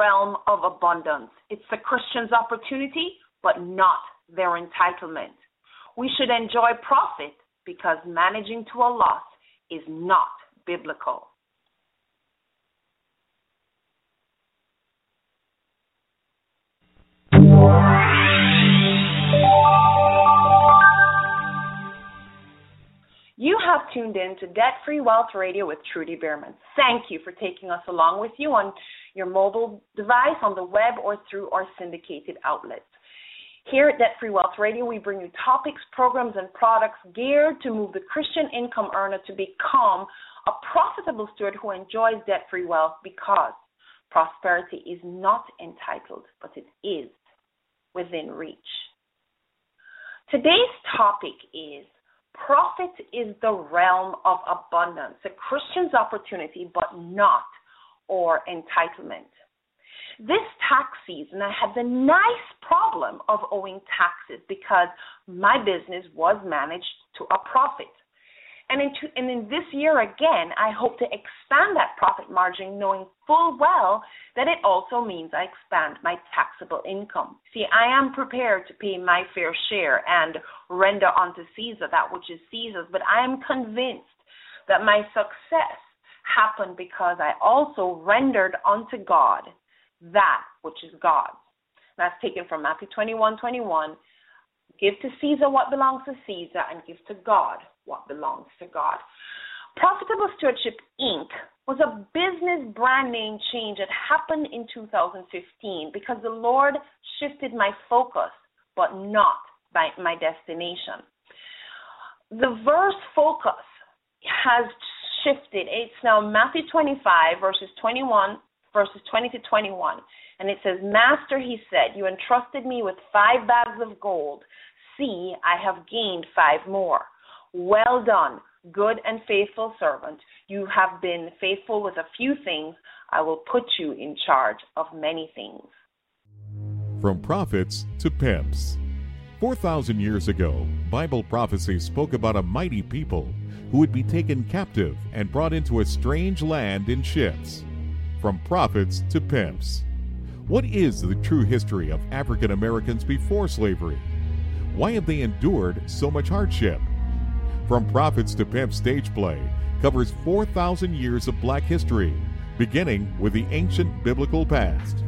Realm of abundance. It's the Christian's opportunity, but not their entitlement. We should enjoy profit because managing to a loss is not biblical. You have tuned in to Debt Free Wealth Radio with Trudy Beerman. Thank you for taking us along with you on your mobile device, on the web, or through our syndicated outlets. Here at Debt Free Wealth Radio, we bring you topics, programs, and products geared to move the Christian income earner to become a profitable steward who enjoys debt free wealth because prosperity is not entitled, but it is within reach. Today's topic is Profit is the realm of abundance, a Christian's opportunity, but not or entitlement. This tax season, I had the nice problem of owing taxes because my business was managed to a profit. And in, and in this year again, I hope to expand that profit margin, knowing full well that it also means I expand my taxable income. See, I am prepared to pay my fair share and render unto Caesar that which is Caesar's, but I am convinced that my success happened because I also rendered unto God that which is God's. That's taken from Matthew 21 21. Give to Caesar what belongs to Caesar and give to God what belongs to God. Profitable Stewardship Inc. was a business brand name change that happened in 2015 because the Lord shifted my focus, but not my, my destination. The verse focus has shifted. It's now Matthew 25, verses 21, verses 20 to 21. And it says, Master, he said, you entrusted me with five bags of gold. See, I have gained five more. Well done, good and faithful servant. You have been faithful with a few things. I will put you in charge of many things. From prophets to pimps. 4,000 years ago, Bible prophecy spoke about a mighty people who would be taken captive and brought into a strange land in ships. From prophets to pimps. What is the true history of African Americans before slavery? Why have they endured so much hardship? From Prophets to Pimp stage play covers 4,000 years of black history, beginning with the ancient biblical past.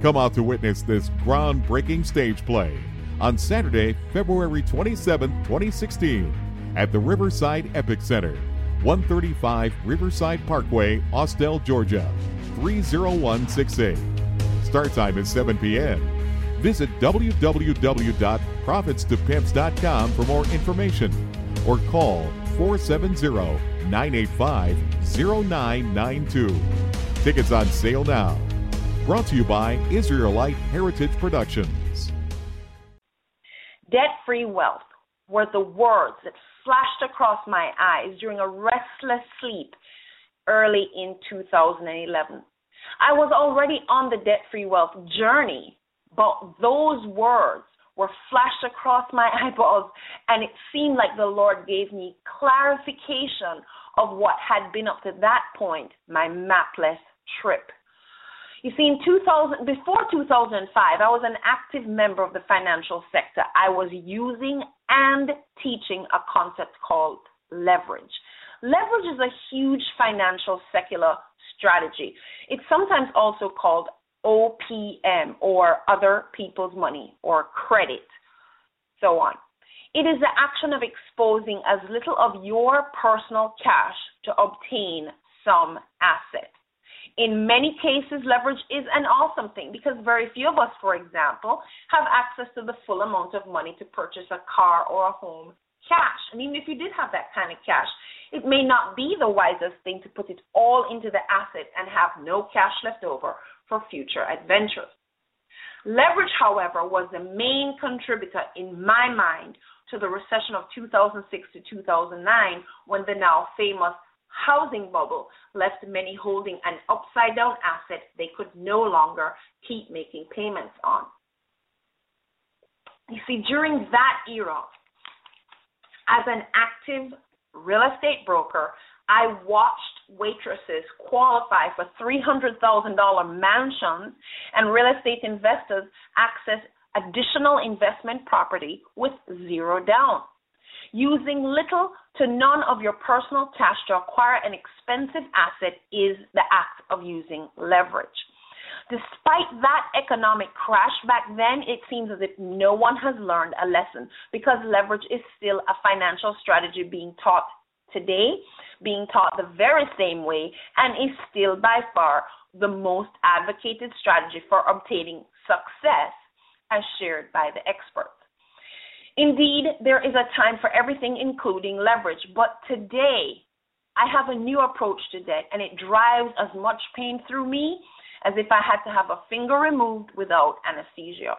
Come out to witness this groundbreaking stage play on Saturday, February 27, 2016, at the Riverside EpiCenter, 135 Riverside Parkway, Austell, Georgia, 30168. Start time is 7 p.m. Visit www.prophetstopimps.com for more information or call 470 985 0992. Tickets on sale now. Brought to you by Israelite Heritage Productions. Debt free wealth were the words that flashed across my eyes during a restless sleep early in 2011. I was already on the debt free wealth journey, but those words were flashed across my eyeballs, and it seemed like the Lord gave me clarification of what had been up to that point my mapless trip. You see, in 2000, before 2005, I was an active member of the financial sector. I was using and teaching a concept called leverage. Leverage is a huge financial secular strategy. It's sometimes also called OPM or other people's money or credit, so on. It is the action of exposing as little of your personal cash to obtain some asset. In many cases, leverage is an awesome thing because very few of us, for example, have access to the full amount of money to purchase a car or a home cash. And even if you did have that kind of cash, it may not be the wisest thing to put it all into the asset and have no cash left over for future adventures. Leverage, however, was the main contributor in my mind to the recession of 2006 to 2009 when the now famous housing bubble left many holding an upside down asset they could no longer keep making payments on. You see, during that era, as an active real estate broker, I watched waitresses qualify for $300,000 mansions, and real estate investors access additional investment property with zero down. Using little to none of your personal cash to acquire an expensive asset is the act of using leverage. Despite that economic crash back then, it seems as if no one has learned a lesson because leverage is still a financial strategy being taught today, being taught the very same way, and is still by far the most advocated strategy for obtaining success as shared by the experts. Indeed, there is a time for everything, including leverage. But today, I have a new approach to debt, and it drives as much pain through me as if I had to have a finger removed without anesthesia.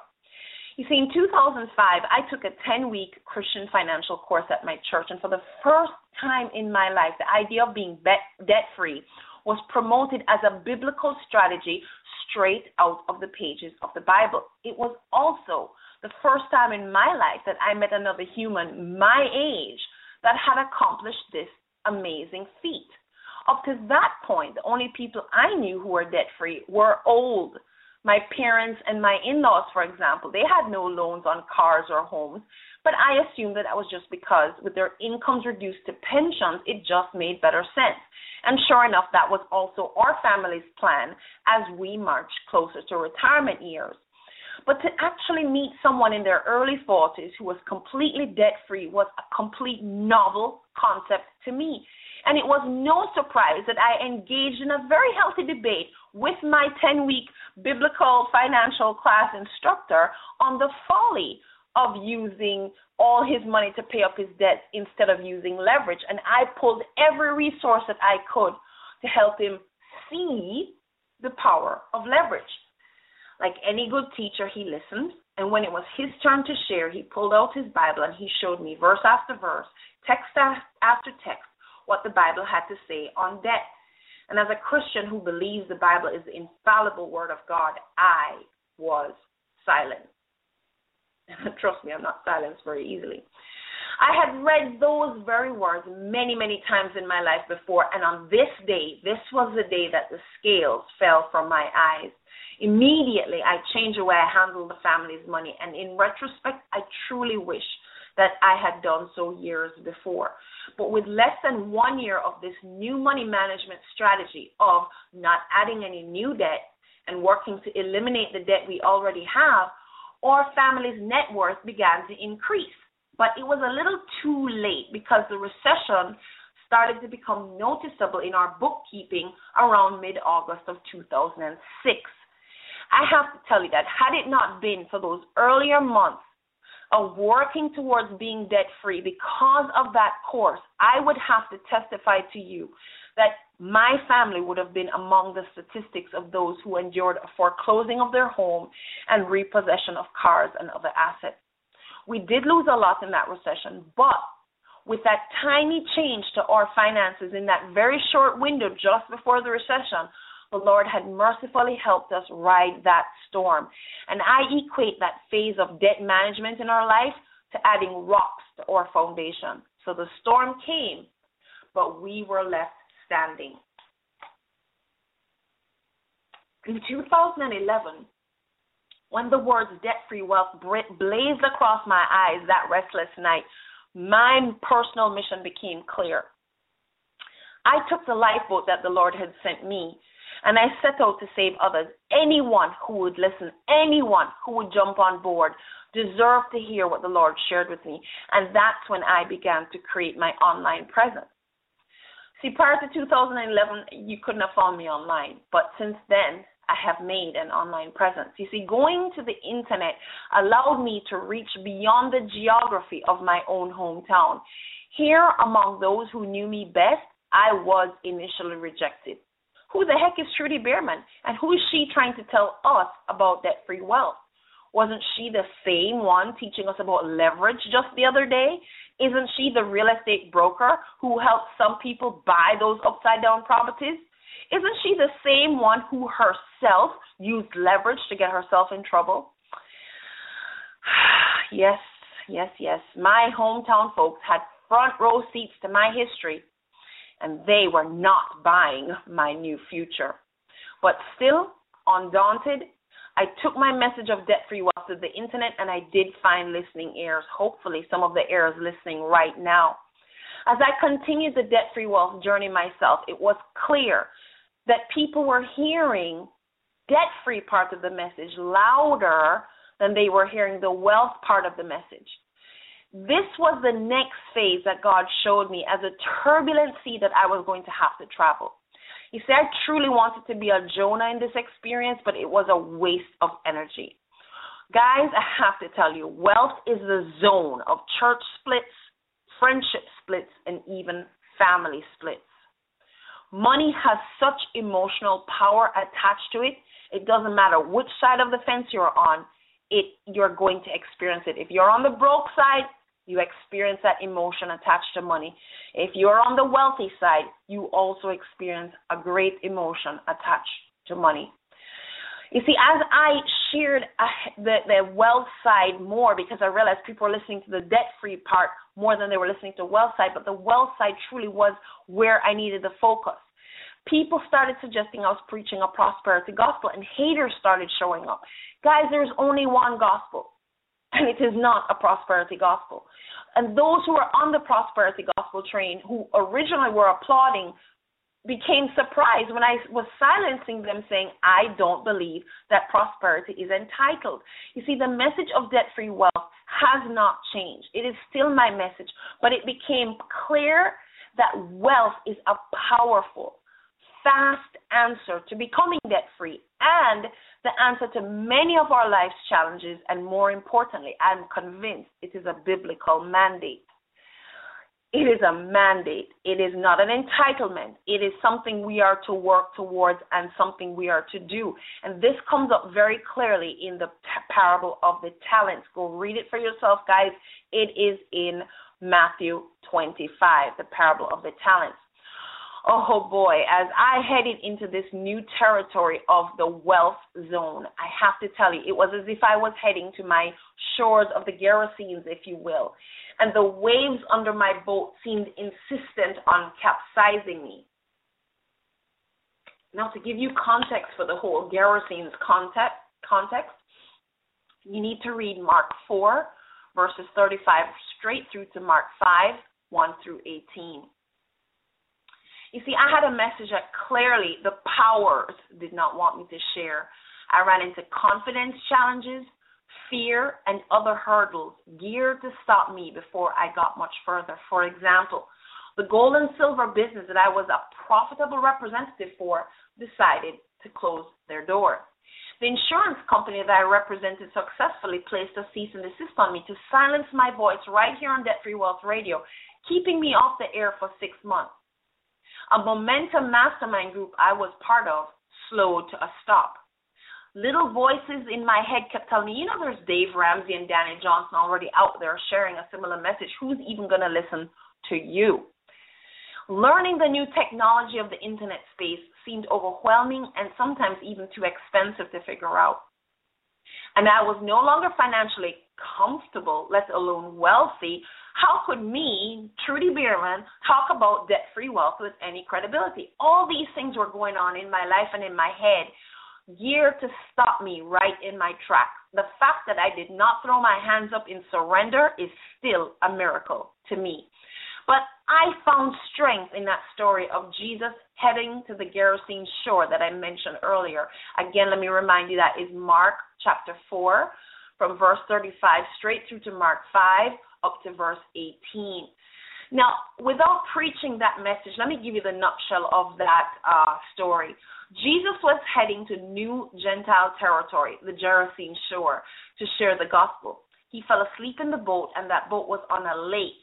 You see, in 2005, I took a 10 week Christian financial course at my church, and for the first time in my life, the idea of being debt free was promoted as a biblical strategy straight out of the pages of the Bible. It was also the first time in my life that I met another human my age that had accomplished this amazing feat. Up to that point, the only people I knew who were debt free were old. My parents and my in laws, for example, they had no loans on cars or homes, but I assumed that that was just because, with their incomes reduced to pensions, it just made better sense. And sure enough, that was also our family's plan as we marched closer to retirement years. But to actually meet someone in their early 40s who was completely debt free was a complete novel concept to me. And it was no surprise that I engaged in a very healthy debate with my 10 week biblical financial class instructor on the folly of using all his money to pay up his debts instead of using leverage. And I pulled every resource that I could to help him see the power of leverage. Like any good teacher, he listened, and when it was his turn to share, he pulled out his Bible and he showed me verse after verse, text after text, what the Bible had to say on debt. And as a Christian who believes the Bible is the infallible word of God, I was silent. Trust me, I'm not silenced very easily. I had read those very words many, many times in my life before, and on this day, this was the day that the scales fell from my eyes. Immediately, I changed the way I handled the family's money, and in retrospect, I truly wish that I had done so years before. But with less than one year of this new money management strategy of not adding any new debt and working to eliminate the debt we already have, our family's net worth began to increase. But it was a little too late because the recession started to become noticeable in our bookkeeping around mid August of 2006. I have to tell you that had it not been for those earlier months of working towards being debt free because of that course, I would have to testify to you that my family would have been among the statistics of those who endured a foreclosing of their home and repossession of cars and other assets. We did lose a lot in that recession, but with that tiny change to our finances in that very short window just before the recession, the Lord had mercifully helped us ride that storm. And I equate that phase of debt management in our life to adding rocks to our foundation. So the storm came, but we were left standing. In 2011, when the words debt free wealth blazed across my eyes that restless night, my personal mission became clear. I took the lifeboat that the Lord had sent me and I set out to save others. Anyone who would listen, anyone who would jump on board, deserved to hear what the Lord shared with me. And that's when I began to create my online presence. See, prior to 2011, you couldn't have found me online, but since then, I have made an online presence. You see, going to the internet allowed me to reach beyond the geography of my own hometown. Here, among those who knew me best, I was initially rejected. Who the heck is Trudy Beerman? And who is she trying to tell us about debt free wealth? Wasn't she the same one teaching us about leverage just the other day? Isn't she the real estate broker who helped some people buy those upside down properties? Isn't she the same one who herself used leverage to get herself in trouble? yes, yes, yes. My hometown folks had front row seats to my history and they were not buying my new future. But still, undaunted, I took my message of debt free wealth to the internet and I did find listening ears, hopefully, some of the ears listening right now. As I continued the debt free wealth journey myself, it was clear that people were hearing debt free part of the message louder than they were hearing the wealth part of the message. This was the next phase that God showed me as a turbulent sea that I was going to have to travel. You see, I truly wanted to be a Jonah in this experience, but it was a waste of energy. Guys, I have to tell you, wealth is the zone of church splits, friendship splits, and even family splits. Money has such emotional power attached to it. It doesn't matter which side of the fence you're on, it you're going to experience it. If you're on the broke side, you experience that emotion attached to money. If you're on the wealthy side, you also experience a great emotion attached to money. You see, as I shared uh, the, the wealth side more because I realized people were listening to the debt free part more than they were listening to the wealth side, but the wealth side truly was where I needed the focus. People started suggesting I was preaching a prosperity gospel, and haters started showing up. Guys, there's only one gospel, and it is not a prosperity gospel. And those who were on the prosperity gospel train, who originally were applauding, became surprised when I was silencing them, saying, I don't believe that prosperity is entitled. You see, the message of debt free wealth has not changed. It is still my message, but it became clear that wealth is a powerful, fast answer to becoming debt free and the answer to many of our life's challenges. And more importantly, I'm convinced it is a biblical mandate. It is a mandate. It is not an entitlement. It is something we are to work towards and something we are to do. And this comes up very clearly in the parable of the talents. Go read it for yourself, guys. It is in Matthew 25, the parable of the talents oh boy, as I headed into this new territory of the wealth zone, I have to tell you, it was as if I was heading to my shores of the Gerasenes, if you will. And the waves under my boat seemed insistent on capsizing me. Now, to give you context for the whole Gerasenes context, context, you need to read Mark 4, verses 35 straight through to Mark 5, 1 through 18. You see, I had a message that clearly the powers did not want me to share. I ran into confidence challenges, fear, and other hurdles geared to stop me before I got much further. For example, the gold and silver business that I was a profitable representative for decided to close their doors. The insurance company that I represented successfully placed a cease and desist on me to silence my voice right here on Debt Free Wealth Radio, keeping me off the air for six months. A momentum mastermind group I was part of slowed to a stop. Little voices in my head kept telling me, you know, there's Dave Ramsey and Dani Johnson already out there sharing a similar message. Who's even going to listen to you? Learning the new technology of the internet space seemed overwhelming and sometimes even too expensive to figure out. And I was no longer financially comfortable, let alone wealthy, how could me, Trudy Beerman, talk about debt free wealth with any credibility? All these things were going on in my life and in my head, geared to stop me right in my tracks. The fact that I did not throw my hands up in surrender is still a miracle to me. But I found strength in that story of Jesus heading to the Gerasene shore that I mentioned earlier. Again, let me remind you that is Mark chapter 4 from verse 35 straight through to Mark 5 up to verse 18. Now, without preaching that message, let me give you the nutshell of that uh, story. Jesus was heading to new Gentile territory, the Gerasene shore, to share the gospel. He fell asleep in the boat, and that boat was on a lake.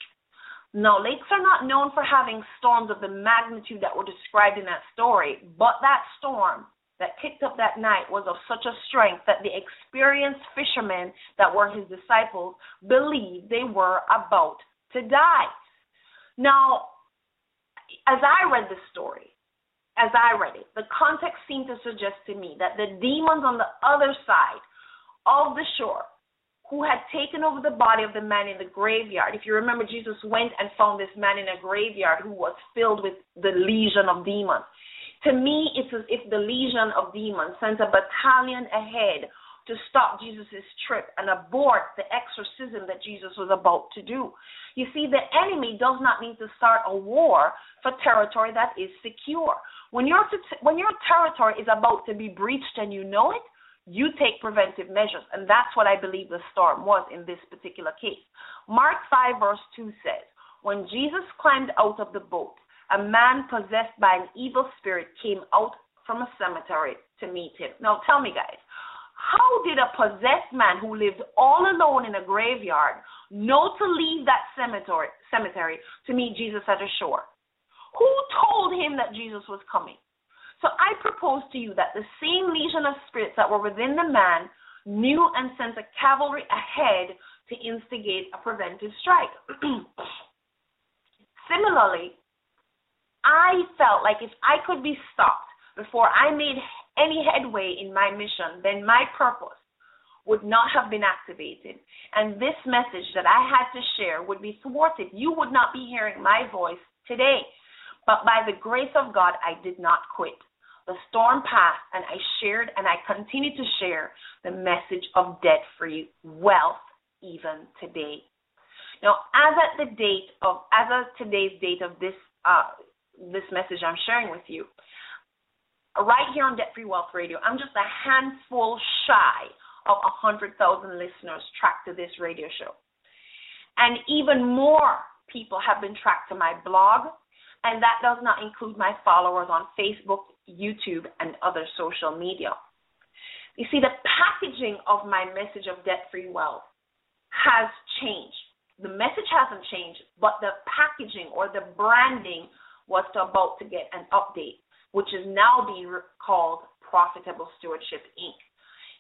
Now, lakes are not known for having storms of the magnitude that were described in that story, but that storm that kicked up that night was of such a strength that the experienced fishermen that were his disciples believed they were about to die. Now, as I read this story, as I read it, the context seemed to suggest to me that the demons on the other side of the shore who had taken over the body of the man in the graveyard. If you remember, Jesus went and found this man in a graveyard who was filled with the legion of demons. To me, it's as if the legion of demons sends a battalion ahead to stop Jesus' trip and abort the exorcism that Jesus was about to do. You see, the enemy does not need to start a war for territory that is secure. When your when your territory is about to be breached and you know it, you take preventive measures, and that's what I believe the storm was in this particular case. Mark 5 verse 2 says, "When Jesus climbed out of the boat, a man possessed by an evil spirit came out from a cemetery to meet him." Now tell me guys, how did a possessed man who lived all alone in a graveyard know to leave that cemetery, cemetery to meet Jesus at the shore? Who told him that Jesus was coming? So I propose to you that the same legion of spirits that were within the man knew and sent a cavalry ahead to instigate a preventive strike. Similarly, I felt like if I could be stopped before I made any headway in my mission, then my purpose would not have been activated. And this message that I had to share would be thwarted. You would not be hearing my voice today. But by the grace of God, I did not quit. The storm passed, and I shared and I continue to share the message of debt free wealth even today. Now, as at the date of, as of today's date of this, uh, this message I'm sharing with you, right here on Debt Free Wealth Radio. I'm just a handful shy of 100,000 listeners tracked to this radio show. And even more people have been tracked to my blog, and that does not include my followers on Facebook, YouTube, and other social media. You see, the packaging of my message of debt free wealth has changed. The message hasn't changed, but the packaging or the branding was about to get an update which is now being called Profitable Stewardship Inc.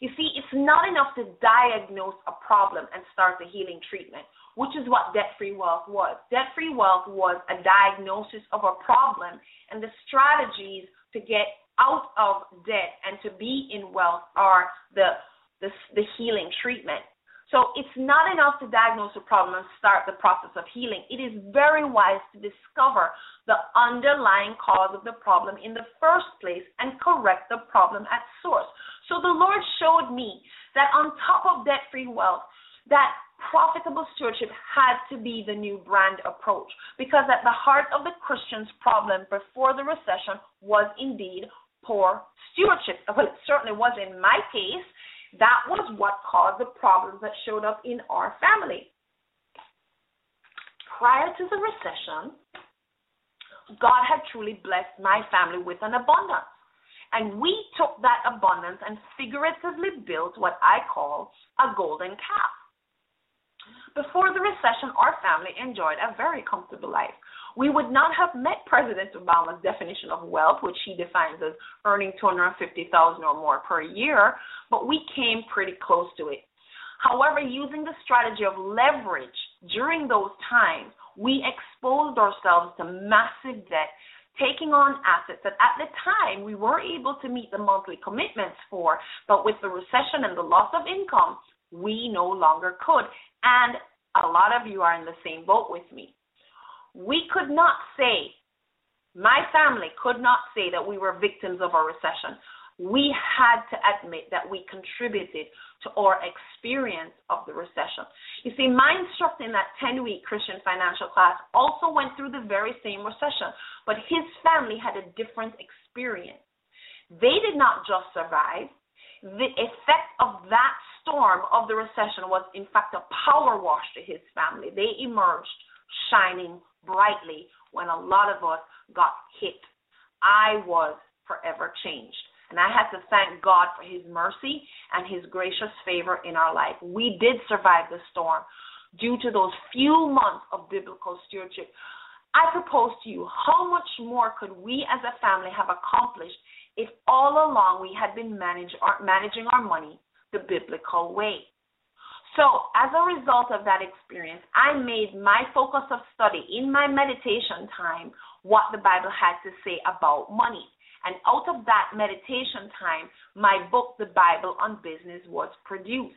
You see, it's not enough to diagnose a problem and start the healing treatment, which is what debt free wealth was. Debt free wealth was a diagnosis of a problem, and the strategies to get out of debt and to be in wealth are the, the, the healing treatment. So it's not enough to diagnose a problem and start the process of healing. It is very wise to discover the underlying cause of the problem in the first place and correct the problem at source. So the Lord showed me that on top of debt free wealth, that profitable stewardship had to be the new brand approach because at the heart of the Christian's problem before the recession was indeed poor stewardship. Well, it certainly was in my case that was what caused the problems that showed up in our family. Prior to the recession, God had truly blessed my family with an abundance. And we took that abundance and figuratively built what I call a golden calf. Before the recession, our family enjoyed a very comfortable life we would not have met President Obama's definition of wealth, which he defines as earning 250,000 or more per year, but we came pretty close to it. However, using the strategy of leverage during those times, we exposed ourselves to massive debt, taking on assets that at the time we were able to meet the monthly commitments for, but with the recession and the loss of income, we no longer could. And a lot of you are in the same boat with me we could not say, my family could not say that we were victims of a recession. We had to admit that we contributed to our experience of the recession. You see, my instructor in that 10 week Christian financial class also went through the very same recession, but his family had a different experience. They did not just survive, the effect of that storm of the recession was, in fact, a power wash to his family. They emerged shining brightly when a lot of us got hit. I was forever changed. And I had to thank God for his mercy and his gracious favor in our life. We did survive the storm due to those few months of biblical stewardship. I propose to you, how much more could we as a family have accomplished if all along we had been manage, managing our money the biblical way? So, as a result of that experience, I made my focus of study in my meditation time what the Bible had to say about money. And out of that meditation time, my book, The Bible on Business, was produced.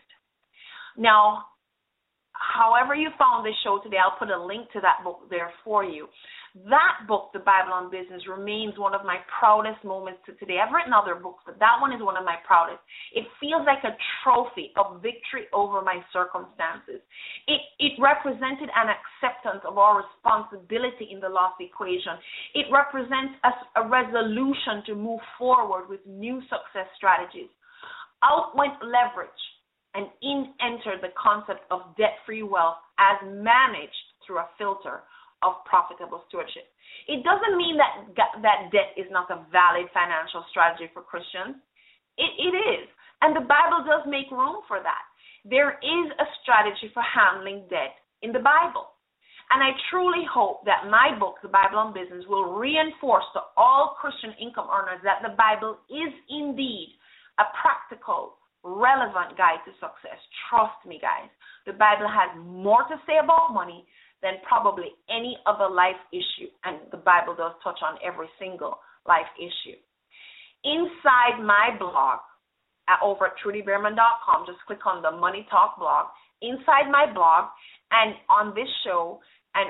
Now, however you found this show today, I'll put a link to that book there for you. That book, The Bible on Business, remains one of my proudest moments to today. I've written other books, but that one is one of my proudest. It feels like a trophy of victory over my circumstances. It it represented an acceptance of our responsibility in the loss equation. It represents a, a resolution to move forward with new success strategies. Out went leverage and in entered the concept of debt free wealth as managed through a filter of profitable stewardship. It doesn't mean that that debt is not a valid financial strategy for Christians. It, it is. And the Bible does make room for that. There is a strategy for handling debt in the Bible. And I truly hope that my book, The Bible on Business, will reinforce to all Christian income earners that the Bible is indeed a practical, relevant guide to success. Trust me, guys. The Bible has more to say about money than probably any other life issue. And the Bible does touch on every single life issue. Inside my blog, at, over at trudybeerman.com, just click on the Money Talk blog. Inside my blog and on this show, and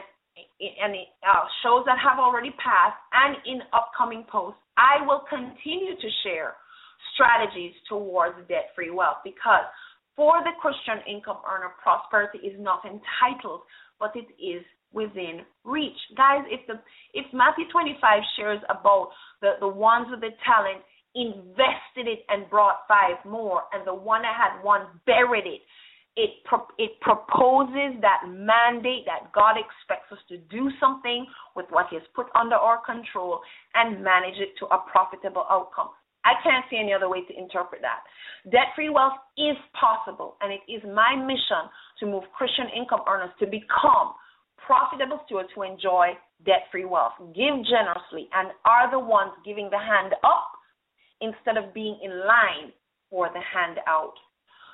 and uh, shows that have already passed, and in upcoming posts, I will continue to share strategies towards debt free wealth because for the Christian income earner, prosperity is not entitled but it is within reach. Guys, if the if Matthew 25 shares about the, the ones with the talent invested it and brought five more, and the one that had one buried it, it it proposes that mandate that God expects us to do something with what He has put under our control and manage it to a profitable outcome. I can't see any other way to interpret that. Debt free wealth is possible, and it is my mission to move Christian income earners to become profitable stewards who enjoy debt free wealth, give generously, and are the ones giving the hand up instead of being in line for the handout.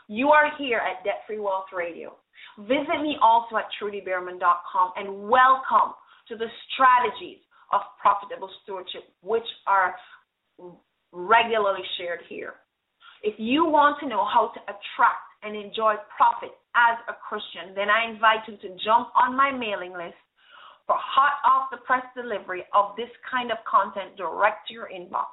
You are here at Debt Free Wealth Radio. Visit me also at trudybeerman.com and welcome to the strategies of profitable stewardship, which are regularly shared here. If you want to know how to attract and enjoy profit as a Christian, then I invite you to jump on my mailing list for hot off the press delivery of this kind of content direct to your inbox.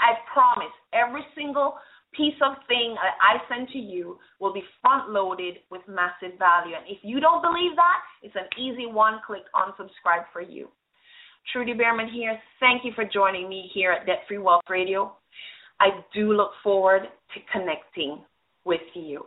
I promise every single piece of thing that I send to you will be front loaded with massive value. And if you don't believe that, it's an easy one click unsubscribe for you. Trudy Beerman here. Thank you for joining me here at Debt Free Wealth Radio. I do look forward to connecting with you.